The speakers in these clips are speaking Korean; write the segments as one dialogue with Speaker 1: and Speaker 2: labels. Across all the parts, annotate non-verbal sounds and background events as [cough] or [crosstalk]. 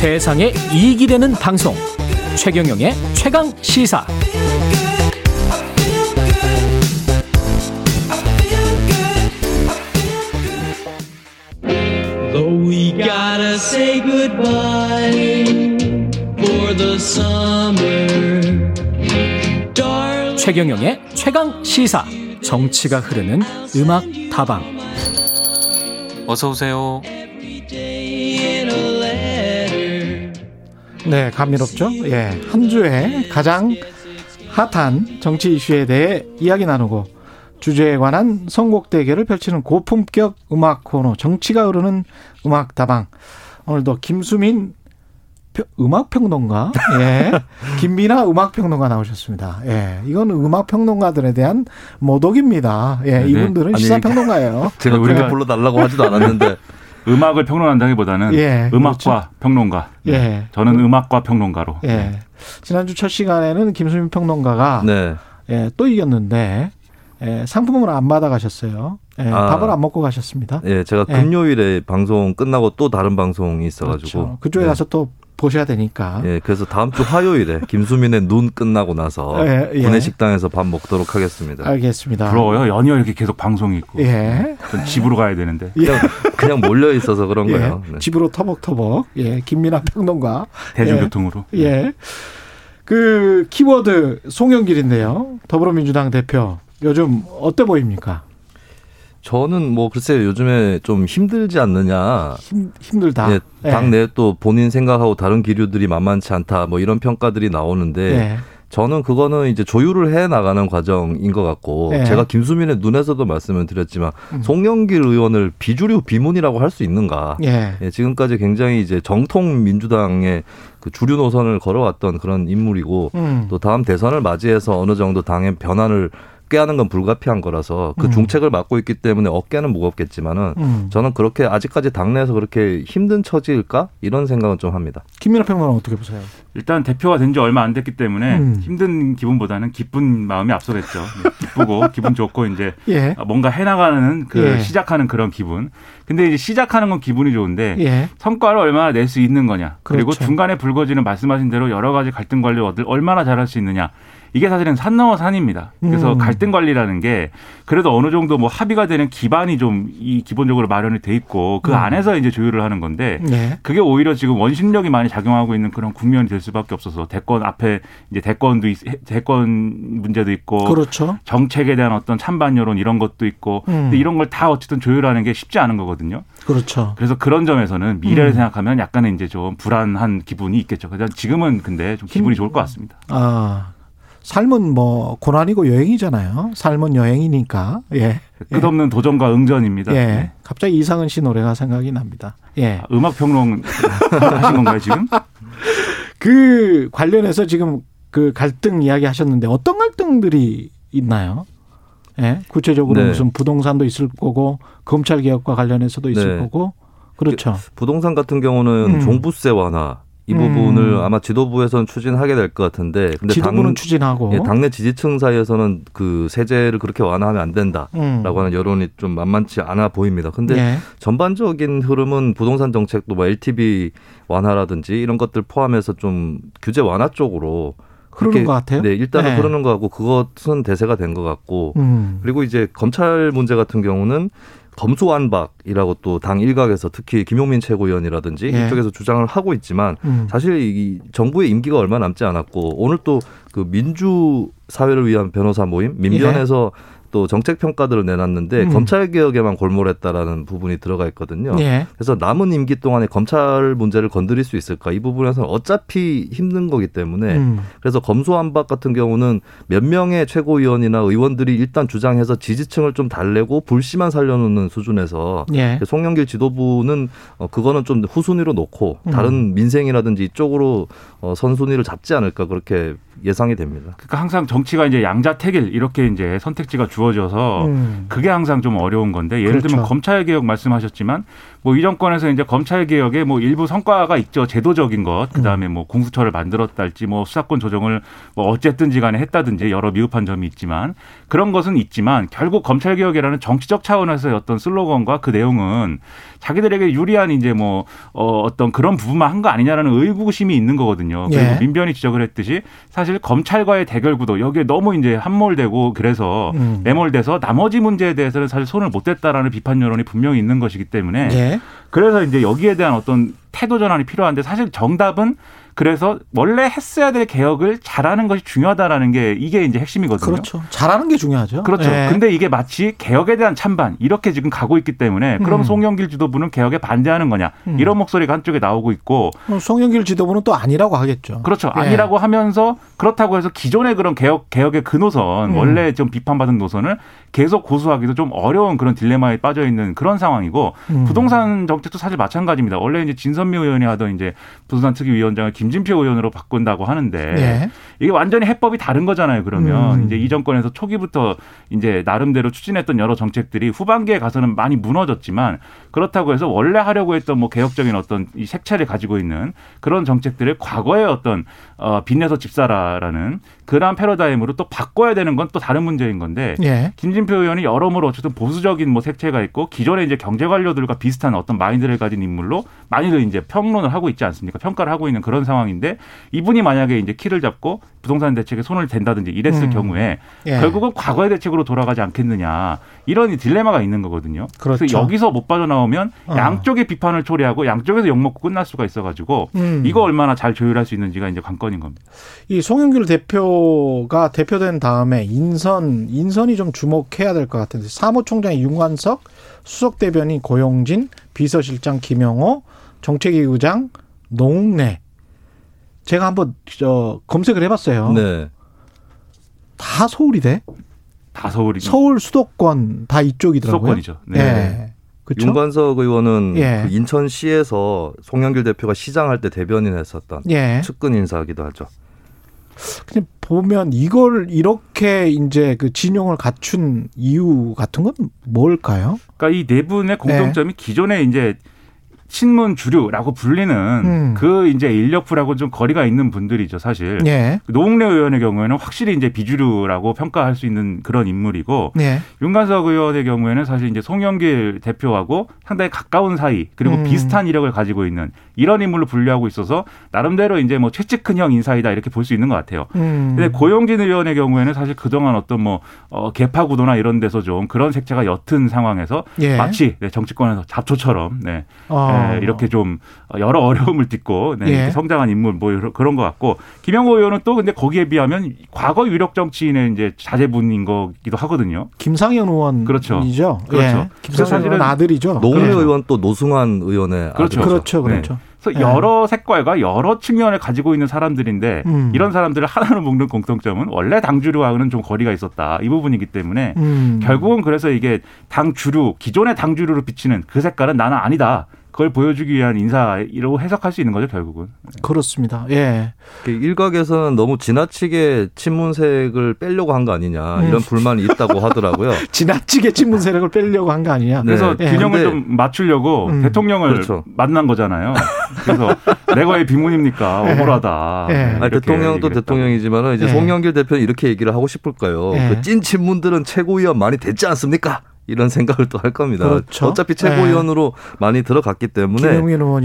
Speaker 1: 세상에 이익이 되는 방송 최경영의 최강 시사. 최경영의 최강 시사 정치가 흐르는 음악 다방
Speaker 2: 어서 오세요.
Speaker 3: 네, 감미롭죠? 예. 한 주에 가장 핫한 정치 이슈에 대해 이야기 나누고 주제에 관한 선곡 대결을 펼치는 고품격 음악 코너 정치가 흐르는 음악 다방. 오늘도 김수민 평- 음악 평론가, 예. [laughs] 김비나 음악 평론가 나오셨습니다. 예. 이건 음악 평론가들에 대한 모독입니다. 예.
Speaker 4: 네.
Speaker 3: 이분들은
Speaker 4: 아니,
Speaker 3: 시사 평론가예요.
Speaker 4: 제가
Speaker 2: 우리가-
Speaker 4: 불러달라고 하지도 않았는데 [laughs]
Speaker 2: 음악을 평론한다기보다는
Speaker 3: 예,
Speaker 2: 음악과
Speaker 3: 그렇죠.
Speaker 2: 평론가. 네.
Speaker 3: 예.
Speaker 2: 저는 음악과 평론가로.
Speaker 3: 예. 지난주 첫 시간에는 김수민 평론가가
Speaker 4: 네.
Speaker 3: 예, 또 이겼는데 예, 상품을 안 받아가셨어요. 예,
Speaker 4: 아.
Speaker 3: 밥을 안 먹고 가셨습니다.
Speaker 4: 예, 제가
Speaker 3: 예.
Speaker 4: 금요일에 방송 끝나고 또 다른 방송이 있어가지고
Speaker 3: 그렇죠. 그쪽에
Speaker 4: 예.
Speaker 3: 가서 또 보셔야 되니까.
Speaker 4: 예, 그래서 다음 주 화요일에 [laughs] 김수민의 눈 끝나고 나서
Speaker 3: 예, 예.
Speaker 4: 구내식당에서 밥 먹도록 하겠습니다.
Speaker 3: 알겠습니다.
Speaker 2: 부러워요. 연이어 이렇게 계속 방송이 있고.
Speaker 3: 예.
Speaker 2: 전 집으로 가야 되는데.
Speaker 4: 그냥, 그냥 몰려 있어서 그런
Speaker 3: 예.
Speaker 4: 거예요. 네.
Speaker 3: 집으로 터벅터벅. 예, 김민아 평론가.
Speaker 2: 대중교통으로.
Speaker 3: 예. 그 키워드 송영길인데요. 더불어민주당 대표. 요즘 어때 보입니까?
Speaker 4: 저는 뭐 글쎄요 요즘에 좀 힘들지 않느냐.
Speaker 3: 힘, 힘들다.
Speaker 4: 예, 당내 또 본인 생각하고 다른 기류들이 만만치 않다. 뭐 이런 평가들이 나오는데
Speaker 3: 예.
Speaker 4: 저는 그거는 이제 조율을 해 나가는 과정인 것 같고
Speaker 3: 예.
Speaker 4: 제가 김수민의 눈에서도 말씀을 드렸지만
Speaker 3: 음.
Speaker 4: 송영길 의원을 비주류 비문이라고 할 수 있는가?
Speaker 3: 예.
Speaker 4: 예, 지금까지 굉장히 이제 정통 민주당의 그 주류 노선을 걸어왔던 그런 인물이고
Speaker 3: 음.
Speaker 4: 또 다음 대선을 맞이해서 어느 정도 당의 변화를 꾀하는 건 불가피한 거라서 그
Speaker 3: 음.
Speaker 4: 중책을 맡고 있기 때문에 어깨는 무겁겠지만은
Speaker 3: 음.
Speaker 4: 저는 그렇게 아직까지 당내에서 그렇게 힘든 처지일까 이런 생각은 좀 합니다.
Speaker 3: 김민아 평론가 어떻게 보세요?
Speaker 2: 일단 대표가 된 지 얼마 안 됐기 때문에
Speaker 3: 음.
Speaker 2: 힘든 기분보다는 기쁜 마음이 앞서겠죠. 네, 기쁘고 [laughs] 기분 좋고 이제
Speaker 3: 예.
Speaker 2: 뭔가 해나가는 그
Speaker 3: 예.
Speaker 2: 시작하는 그런 기분. 근데 이제 시작하는 건 기분이 좋은데
Speaker 3: 예.
Speaker 2: 성과를 얼마나 낼 수 있는 거냐. 그리고
Speaker 3: 그렇죠.
Speaker 2: 중간에 불거지는 말씀하신 대로 여러 가지 갈등 관리 를 얼마나 잘할 수 있느냐. 이게 사실은 산 넘어 산입니다. 그래서
Speaker 3: 음.
Speaker 2: 갈등 관리라는 게 그래도 어느 정도 뭐 합의가 되는 기반이 좀 이 기본적으로 마련이 돼 있고 그
Speaker 3: 음.
Speaker 2: 안에서 이제 조율을 하는 건데
Speaker 3: 예.
Speaker 2: 그게 오히려 지금 원심력이 많이 작용하고 있는 그런 국면이 될 수밖에 없어서 대권 앞에 이제 대권도 있, 대권 문제도 있고
Speaker 3: 그렇죠.
Speaker 2: 정책에 대한 어떤 찬반 여론 이런 것도 있고
Speaker 3: 음.
Speaker 2: 근데 이런 걸 다 어쨌든 조율하는 게 쉽지 않은 거거든요.
Speaker 3: 그렇죠.
Speaker 2: 그래서 그런 점에서는 미래를
Speaker 3: 음.
Speaker 2: 생각하면 약간은 이제 좀 불안한 기분이 있겠죠. 그래서 지금은 근데 좀 기분이 좋을 것 같습니다.
Speaker 3: 아, 삶은 뭐 고난이고 여행이잖아요. 삶은 여행이니까. 예.
Speaker 2: 끝없는 도전과 응전입니다.
Speaker 3: 예.
Speaker 2: 네.
Speaker 3: 갑자기 이상은 씨 노래가 생각이 납니다. 예.
Speaker 2: 아, 음악 평론 [laughs] 하신 건가요 지금?
Speaker 3: 그 관련해서 지금 그 갈등 이야기 하셨는데 어떤 갈등들이 있나요? 예. 구체적으로
Speaker 4: 네.
Speaker 3: 무슨 부동산도 있을 거고 검찰 개혁과 관련해서도 있을
Speaker 4: 네.
Speaker 3: 거고 그렇죠.
Speaker 4: 부동산 같은 경우는
Speaker 3: 음.
Speaker 4: 종부세 완화 이
Speaker 3: 음.
Speaker 4: 부분을 아마 지도부에서는 추진하게 될 것 같은데 근데
Speaker 3: 지도부는
Speaker 4: 당,
Speaker 3: 추진하고
Speaker 4: 예, 당내 지지층 사이에서는 그 세제를 그렇게 완화하면 안 된다라고
Speaker 3: 음.
Speaker 4: 하는 여론이 좀 만만치 않아 보입니다. 근데
Speaker 3: 예.
Speaker 4: 전반적인 흐름은 부동산 정책도 뭐 LTV 완화라든지 이런 것들 포함해서 좀 규제 완화 쪽으로 그렇게,
Speaker 3: 것 같아요.
Speaker 4: 네, 일단은
Speaker 3: 네.
Speaker 4: 흐르는 것 같고 그것은 대세가 된 것 같고
Speaker 3: 음.
Speaker 4: 그리고 이제 검찰 문제 같은 경우는 검수완박이라고 또 당 일각에서 특히 김용민 최고위원이라든지
Speaker 3: 예.
Speaker 4: 이쪽에서 주장을 하고 있지만
Speaker 3: 음.
Speaker 4: 사실 이 정부의 임기가 얼마 남지 않았고 오늘 또 그 민주 사회를 위한 변호사 모임 민변에서 또 정책 평가들을 내놨는데
Speaker 3: 예. 음.
Speaker 4: 검찰 개혁에만 골몰했다라는 부분이 들어가 있거든요.
Speaker 3: 예.
Speaker 4: 그래서 남은 임기 동안에 검찰 문제를 건드릴 수 있을까? 이 부분에서는 어차피 힘든 거기 때문에
Speaker 3: 음.
Speaker 4: 그래서 검수완박 같은 경우는 몇 명의 최고위원이나 의원들이 일단 주장해서 지지층을 좀 달래고 불씨만 살려놓는 수준에서
Speaker 3: 예.
Speaker 4: 송영길 지도부는 어 그거는 좀 후순위로 놓고
Speaker 3: 음.
Speaker 4: 다른 민생이라든지 이쪽으로 어 선순위를 잡지 않을까 그렇게 예상 이 됩니다.
Speaker 2: 그러니까 항상 정치가 이제 양자택일 이렇게 이제 선택지가 주어져서
Speaker 3: 음.
Speaker 2: 그게 항상 좀 어려운 건데 예를
Speaker 3: 그렇죠.
Speaker 2: 들면 검찰 개혁 말씀하셨지만 뭐 이 정권에서 이제 검찰 개혁에 뭐 일부 성과가 있죠 제도적인 것 그다음에 뭐 공수처를 만들었달지 뭐 수사권 조정을 뭐 어쨌든지 간에 했다든지 여러 미흡한 점이 있지만 그런 것은 있지만 결국 검찰 개혁이라는 정치적 차원에서의 어떤 슬로건과 그 내용은 자기들에게 유리한 이제 뭐 어, 어떤 그런 부분만 한 거 아니냐라는 의구심이 있는 거거든요. 그리고
Speaker 3: 예.
Speaker 2: 민변이 지적을 했듯이 사실 검찰과의 대결 구도 여기에 너무 이제 함몰되고 그래서
Speaker 3: 음.
Speaker 2: 매몰돼서 나머지 문제에 대해서는 사실 손을 못 댔다라는 비판 여론이 분명히 있는 것이기 때문에
Speaker 3: 예.
Speaker 2: 그래서 이제 여기에 대한 어떤 태도 전환이 필요한데 사실 정답은 그래서 원래 했어야 될 개혁을 잘하는 것이 중요하다라는 게 이게 이제 핵심이거든요.
Speaker 3: 그렇죠. 잘하는 게 중요하죠.
Speaker 2: 그렇죠.
Speaker 3: 예.
Speaker 2: 근데 이게 마치 개혁에 대한 찬반 이렇게 지금 가고 있기 때문에 그럼
Speaker 3: 음.
Speaker 2: 송영길 지도부는 개혁에 반대하는 거냐
Speaker 3: 음.
Speaker 2: 이런 목소리가 한쪽에 나오고 있고
Speaker 3: 어, 송영길 지도부는 또 아니라고 하겠죠.
Speaker 2: 그렇죠.
Speaker 3: 예.
Speaker 2: 아니라고 하면서 그렇다고 해서 기존의 그런 개혁 개혁의 그 노선
Speaker 3: 음.
Speaker 2: 원래 좀 비판받은 노선을 계속 고수하기도 좀 어려운 그런 dilema에 빠져 있는 그런 상황이고
Speaker 3: 음.
Speaker 2: 부동산 정책도 사실 마찬가지입니다. 원래 이제 진선 미 의원이 하던 이제 부동산 특위 위원장을 김진표 의원으로 바꾼다고 하는데
Speaker 3: 예.
Speaker 2: 이게 완전히 해법이 다른 거잖아요. 그러면
Speaker 3: 음.
Speaker 2: 이제 이 정권에서 초기부터 이제 나름대로 추진했던 여러 정책들이 후반기에 가서는 많이 무너졌지만 그렇다고 해서 원래 하려고 했던 뭐 개혁적인 어떤 이 색채를 가지고 있는 그런 정책들을 과거의 어떤 어 빚내서 집사라라는 그러한 패러다임으로 또 바꿔야 되는 건 또 다른 문제인 건데
Speaker 3: 예.
Speaker 2: 김진표 의원이 여러모로 어쨌든 보수적인 뭐 색채가 있고 기존의 이제 경제 관료들과 비슷한 어떤 마인드를 가진 인물로 많이들 이제 평론을 하고 있지 않습니까? 평가를 하고 있는 그런 상황인데 이분이 만약에 이제 키를 잡고 부동산 대책에 손을 댄다든지 이랬을
Speaker 3: 음.
Speaker 2: 경우에
Speaker 3: 예.
Speaker 2: 결국은 과거의 대책으로 돌아가지 않겠느냐 이런 이 딜레마가 있는 거거든요.
Speaker 3: 그렇죠.
Speaker 2: 래서 여기서 못 빠져나오면
Speaker 3: 어.
Speaker 2: 양쪽의 비판을 초래하고 양쪽에서 욕먹고 끝날 수가 있어가지고
Speaker 3: 음.
Speaker 2: 이거 얼마나 잘 조율할 수 있는지가 이제 관건인 겁니다.
Speaker 3: 이 송영길 대표 가 대표된 다음에 인선 인선이 좀 주목해야 될 것 같은데 사무총장이 윤관석, 수석 대변인 고용진, 비서실장 김영호, 정책위의장 노웅래. 제가 한번 저 검색을 해봤어요.
Speaker 4: 네.
Speaker 3: 다 서울이대.
Speaker 2: 다 서울이
Speaker 3: 서울 수도권 다 이쪽이더라고요.
Speaker 2: 수도권이죠. 네.
Speaker 3: 예. 그렇죠.
Speaker 4: 윤관석 의원은
Speaker 3: 예.
Speaker 4: 그 인천시에서 송영길 대표가 시장할 때 대변인 했었던
Speaker 3: 예.
Speaker 4: 측근 인사기도 하죠.
Speaker 3: 그냥 보면 이걸 이렇게 이제 그 진용을 갖춘 이유 같은 건 뭘까요?
Speaker 2: 그러니까 이 네 분의 공통점이 기존에 이제 친문 주류라고 불리는
Speaker 3: 음.
Speaker 2: 그 이제 인력풀하고 좀 거리가 있는 분들이죠, 사실.
Speaker 3: 예.
Speaker 2: 노웅래 의원의 경우에는 확실히 이제 비주류라고 평가할 수 있는 그런 인물이고
Speaker 3: 예.
Speaker 2: 윤관석 의원의 경우에는 사실 이제 송영길 대표하고 상당히 가까운 사이 그리고
Speaker 3: 음.
Speaker 2: 비슷한 이력을 가지고 있는 이런 인물로 분류하고 있어서 나름대로 이제 뭐 최측근형 인사이다 이렇게 볼 수 있는 것 같아요.
Speaker 3: 음.
Speaker 2: 근데 고용진 의원의 경우에는 사실 그동안 어떤 뭐 어, 개파 구도나 이런 데서 좀 그런 색채가 옅은 상황에서
Speaker 3: 예.
Speaker 2: 마치 네, 정치권에서 잡초처럼 네,
Speaker 3: 어.
Speaker 2: 네, 이렇게 좀 여러 어려움을 딛고 네,
Speaker 3: 예.
Speaker 2: 성장한 인물 뭐 그런 것 같고 김영호 의원은 또 근데 거기에 비하면 과거 유력 정치인의 이제 자제분인 거기도 하거든요.
Speaker 3: 김상현 의원이죠.
Speaker 2: 그렇죠.
Speaker 3: 예.
Speaker 2: 그렇죠.
Speaker 3: 김상현 의원 아들이죠.
Speaker 4: 노무현
Speaker 2: 그렇죠.
Speaker 4: 의원 또 노승환 의원의
Speaker 2: 그렇죠.
Speaker 4: 아들이죠.
Speaker 3: 그렇죠.
Speaker 2: 네.
Speaker 3: 그렇죠.
Speaker 2: 그래서
Speaker 3: 예.
Speaker 2: 여러 색깔과 여러 측면을 가지고 있는 사람들인데
Speaker 3: 음.
Speaker 2: 이런 사람들을 하나로 묶는 공통점은 원래 당 주류와는 좀 거리가 있었다 이 부분이기 때문에
Speaker 3: 음.
Speaker 2: 결국은 그래서 이게 당 주류 기존의 당 주류로 비치는 그 색깔은 나는 아니다. 그걸 보여주기 위한 인사로 해석할 수 있는 거죠 결국은.
Speaker 3: 그렇습니다. 예.
Speaker 4: 그 일각에서는 너무 지나치게 친문색을 빼려고 한 거 아니냐
Speaker 3: 음.
Speaker 4: 이런 불만이 있다고 하더라고요. [laughs]
Speaker 3: 지나치게 친문 세력을 빼려고 한 거 아니냐.
Speaker 4: 네.
Speaker 2: 그래서
Speaker 3: 예.
Speaker 2: 균형을
Speaker 4: 근데-
Speaker 2: 좀 맞추려고
Speaker 3: 음.
Speaker 2: 대통령을
Speaker 4: 그렇죠.
Speaker 2: 만난 거잖아요. 그래서 [laughs] 내가 왜 비문입니까?
Speaker 3: 예.
Speaker 2: 억울하다.
Speaker 3: 예.
Speaker 2: 네,
Speaker 4: 아니, 대통령도. 대통령이지만 이제
Speaker 3: 예.
Speaker 4: 송영길 대표는 이렇게 얘기를 하고 싶을까요?
Speaker 3: 예.
Speaker 4: 그찐 친문들은 최고위원 많이 됐지 않습니까? 이런 생각을 또 할 겁니다.
Speaker 3: 그렇죠.
Speaker 4: 어차피 최고위원으로 많이 들어갔기 때문에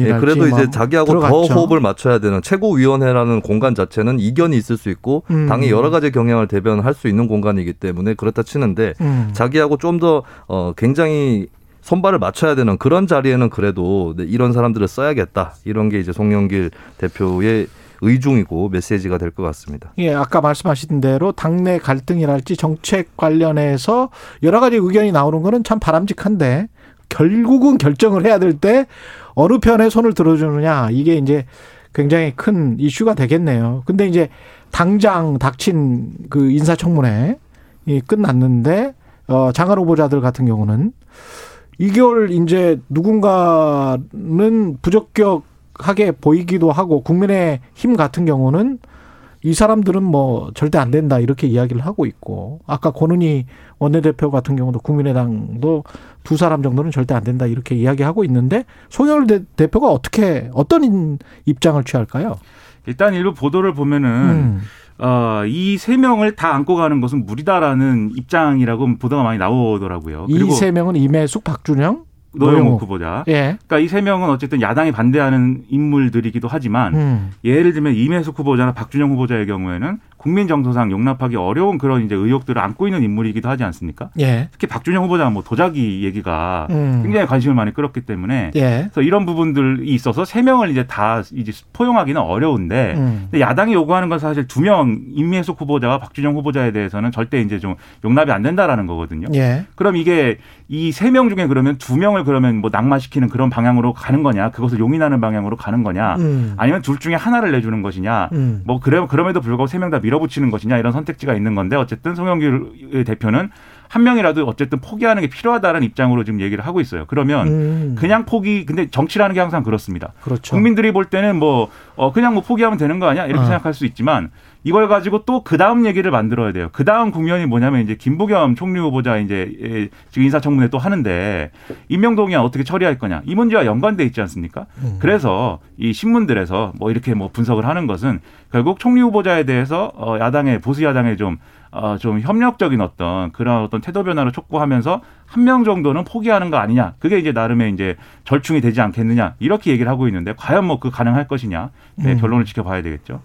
Speaker 4: 예, 그래도 이제
Speaker 3: 뭐
Speaker 4: 자기하고
Speaker 3: 들어갔죠.
Speaker 4: 더 호흡을 맞춰야 되는 최고위원회라는 공간 자체는 이견이 있을 수 있고
Speaker 3: 음.
Speaker 4: 당의 여러 가지 경향을 대변할 수 있는 공간이기 때문에 그렇다 치는데
Speaker 3: 음.
Speaker 4: 자기하고 좀 더 어, 굉장히 손발을 맞춰야 되는 그런 자리에는 그래도 네, 이런 사람들을 써야겠다 이런 게 이제 송영길 대표의 의중이고 메시지가 될 것 같습니다.
Speaker 3: 예, 아까 말씀하신 대로 당내 갈등이랄지 정책 관련해서 여러 가지 의견이 나오는 거는 참 바람직한데 결국은 결정을 해야 될 때 어느 편에 손을 들어주느냐 이게 이제 굉장히 큰 이슈가 되겠네요. 근데 이제 당장 닥친 그 인사청문회 이 끝났는데 어 장관 후보자들 같은 경우는 이걸 이제 누군가는 부적격 하게 보이기도 하고 국민의 힘 같은 경우는 이 사람들은 뭐 절대 안 된다 이렇게 이야기를 하고 있고 아까 권은희 원내대표 같은 경우도 국민의당도 두 사람 정도는 절대 안 된다 이렇게 이야기하고 있는데 송영길 대- 대표가 어떻게 어떤 인- 입장을 취할까요?
Speaker 2: 일단 일부 보도를 보면은
Speaker 3: 음.
Speaker 2: 어, 이 세 명을 다 안고 가는 것은 무리다라는 입장이라고 보도가 많이 나오더라고요.
Speaker 3: 이 세 명은 임혜숙, 박준영,
Speaker 2: 노영욱. 후보자.
Speaker 3: 예.
Speaker 2: 그러니까 이 세 명은 어쨌든 야당이 반대하는 인물들이기도 하지만
Speaker 3: 음.
Speaker 2: 예를 들면 이매숙 후보자나 박준영 후보자의 경우에는 국민 정서상 용납하기 어려운 그런 이제 의혹들을 안고 있는 인물이기도 하지 않습니까?
Speaker 3: 예.
Speaker 2: 특히 박준영 후보자는 뭐 도자기 얘기가
Speaker 3: 음.
Speaker 2: 굉장히 관심을 많이 끌었기 때문에
Speaker 3: 예.
Speaker 2: 그래서 이런 부분들이 있어서 세 명을 이제 다 이제 포용하기는 어려운데
Speaker 3: 음.
Speaker 2: 야당이 요구하는 건 사실 두 명 임미숙 후보자와 박준영 후보자에 대해서는 절대 이제 좀 용납이 안 된다라는 거거든요.
Speaker 3: 예.
Speaker 2: 그럼 이게 이 세 명 중에 그러면 두 명을 그러면 뭐 낙마시키는 그런 방향으로 가는 거냐? 그것을 용인하는 방향으로 가는 거냐?
Speaker 3: 음.
Speaker 2: 아니면 둘 중에 하나를 내주는 것이냐?
Speaker 3: 음.
Speaker 2: 뭐 그래 그럼에도 불구하고 세 명 다 밀어 붙이는 것이냐 이런 선택지가 있는 건데 어쨌든 송영길 대표는 한 명이라도 어쨌든 포기하는 게 필요하다는 입장으로 지금 얘기를 하고 있어요. 그러면
Speaker 3: 음.
Speaker 2: 그냥 포기 근데 정치라는 게 항상 그렇습니다.
Speaker 3: 그렇죠.
Speaker 2: 국민들이 볼 때는 뭐 어, 그냥 뭐 포기하면 되는 거 아니야 이렇게
Speaker 3: 어.
Speaker 2: 생각할 수 있지만 이걸 가지고 또 그 다음 얘기를 만들어야 돼요. 그 다음 국면이 뭐냐면 이제 김부겸 총리 후보자 이제 예, 지금 인사청문회 또 하는데 임명동의안 어떻게 처리할 거냐 이 문제와 연관돼 있지 않습니까?
Speaker 3: 음.
Speaker 2: 그래서 이 신문들에서 뭐 이렇게 뭐 분석을 하는 것은 결국 총리 후보자에 대해서 어, 야당의 보수 야당의 좀 어, 좀 협력적인 어떤 그런 어떤 태도 변화를 촉구하면서 한 명 정도는 포기하는 거 아니냐. 그게 이제 나름의 이제 절충이 되지 않겠느냐. 이렇게 얘기를 하고 있는데 과연 뭐 그 가능할 것이냐. 네,
Speaker 3: 음.
Speaker 2: 결론을 지켜봐야 되겠죠.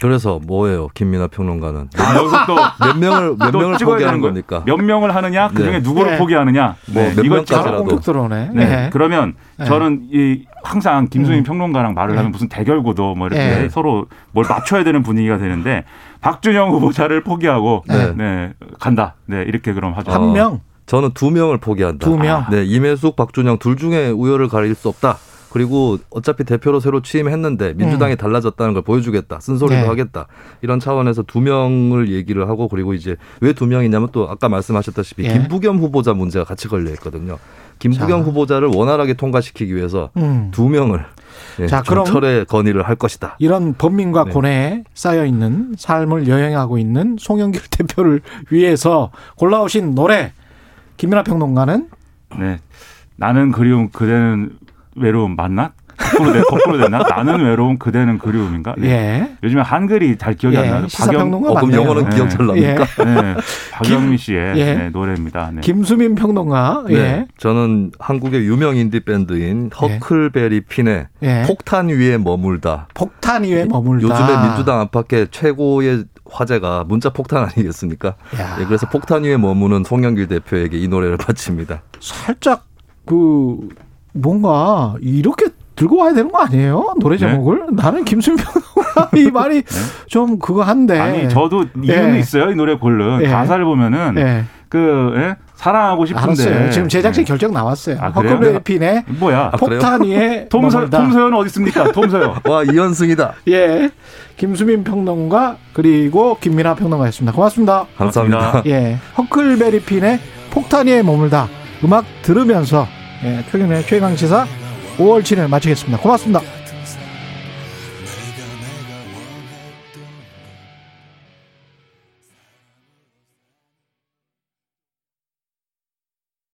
Speaker 4: 그래서 뭐예요, 김민아 평론가는
Speaker 2: 아, 여기서 또 [laughs]
Speaker 4: 몇 명을 몇
Speaker 2: 또
Speaker 4: 명을
Speaker 2: 찍어야
Speaker 4: 포기하는. 겁니까?
Speaker 2: 몇 명을 하느냐, 그 중에
Speaker 4: 네.
Speaker 2: 누구를
Speaker 3: 네.
Speaker 2: 포기하느냐.
Speaker 4: 뭐
Speaker 2: 네,
Speaker 4: 몇
Speaker 2: 이걸
Speaker 4: 명까지라도.
Speaker 2: 잘-
Speaker 3: 바로 공격 들어오네.
Speaker 2: 네.
Speaker 3: 네.
Speaker 2: 그러면
Speaker 3: 네.
Speaker 2: 저는 이 항상 김수민
Speaker 3: 음.
Speaker 2: 평론가랑 말을
Speaker 3: 네.
Speaker 2: 하면 무슨 대결구도 뭐 이렇게
Speaker 3: 네.
Speaker 2: 서로 뭘 맞춰야 되는 분위기가 되는데 박준영 후보자를 포기하고
Speaker 4: 네.
Speaker 2: 네. 간다. 네 이렇게 그럼 하죠.
Speaker 4: 어.
Speaker 3: 한 명.
Speaker 4: 저는 두 명을 포기한다.
Speaker 3: 두 명.
Speaker 4: 네, 임혜숙, 박준영 둘 중에 우열을 가릴 수 없다. 그리고 어차피 대표로 새로 취임했는데 민주당이 달라졌다는 걸 보여주겠다. 쓴소리도
Speaker 3: 음. 네.
Speaker 4: 하겠다. 이런 차원에서 두 명을 얘기를 하고 그리고 이제 왜 두 명이냐면 또 아까 말씀하셨다시피
Speaker 3: 예.
Speaker 4: 김부겸 후보자 문제가 같이 걸려 있거든요. 김부겸
Speaker 3: 자.
Speaker 4: 후보자를 원활하게 통과시키기 위해서
Speaker 3: 음.
Speaker 4: 두 명을 예,
Speaker 3: 자, 그럼-
Speaker 4: 철의 건의를 할 것이다.
Speaker 3: 이런 범민과
Speaker 4: 네.
Speaker 3: 고뇌에 쌓여 있는 삶을 여행하고 있는 송영길 [laughs] 대표를 위해서 골라오신 노래 김민아 평론가는
Speaker 2: 네. 나는 그리움 그대는 외로움 맞나? 거꾸로 되, 거꾸로 되나? 나는 외로움 그대는 그리움인가? 네.
Speaker 3: 예.
Speaker 2: 요즘에 한글이 잘 기억이 안
Speaker 3: 예.
Speaker 2: 나요.
Speaker 3: 시사평론가
Speaker 4: 어, 그럼. 영어는
Speaker 2: 네.
Speaker 4: 기억 잘 납니까?
Speaker 2: 네. 박영미 씨의
Speaker 3: 예.
Speaker 2: 네, 노래입니다. 네.
Speaker 3: 김수민 평론가.
Speaker 4: 네.
Speaker 3: 예.
Speaker 4: 저는 한국의 유명 인디 밴드인 허클베리 핀의
Speaker 3: 예.
Speaker 4: 폭탄 위에 머물다.
Speaker 3: 폭탄 위에 머물다.
Speaker 4: 요즘에 민주당 안팎의 최고의 화제가 문자 폭탄 아니겠습니까?
Speaker 3: 야.
Speaker 4: 예, 그래서 폭탄 위에 머무는 송영길 대표에게 이 노래를 바칩니다.
Speaker 3: 살짝 그 뭔가 이렇게 들고 와야 되는 거 아니에요? 노래
Speaker 2: 네.
Speaker 3: 제목을 나는 김수민 평론가 [laughs] 이 말이 좀 그거 한데.
Speaker 2: 아니 저도 이유는
Speaker 3: 예.
Speaker 2: 있어요. 이 노래 고른
Speaker 3: 예.
Speaker 2: 가사를 보면은
Speaker 3: 예.
Speaker 2: 그 예? 사랑하고 싶은데
Speaker 3: 알았어요. 지금 제작진
Speaker 2: 네.
Speaker 3: 결정 나왔어요.
Speaker 2: 아, 그래요?
Speaker 3: 허클베리 핀의
Speaker 2: 뭐야?
Speaker 4: 아, 그래요?
Speaker 3: 폭탄 위에
Speaker 2: 톰서. 톰서연 어디 있습니까? 톰서연. [laughs]
Speaker 4: 와 이현승이다.
Speaker 3: 예. 김수민 평론가 그리고 김민아 평론가였습니다. 고맙습니다.
Speaker 4: 감사합니다.
Speaker 2: 고맙습니다.
Speaker 3: 예. 허클베리 핀의 폭탄 위에 머물다. 음악 들으면서 예, 최근의 최강 시사 5월 7일 마치겠습니다. 고맙습니다.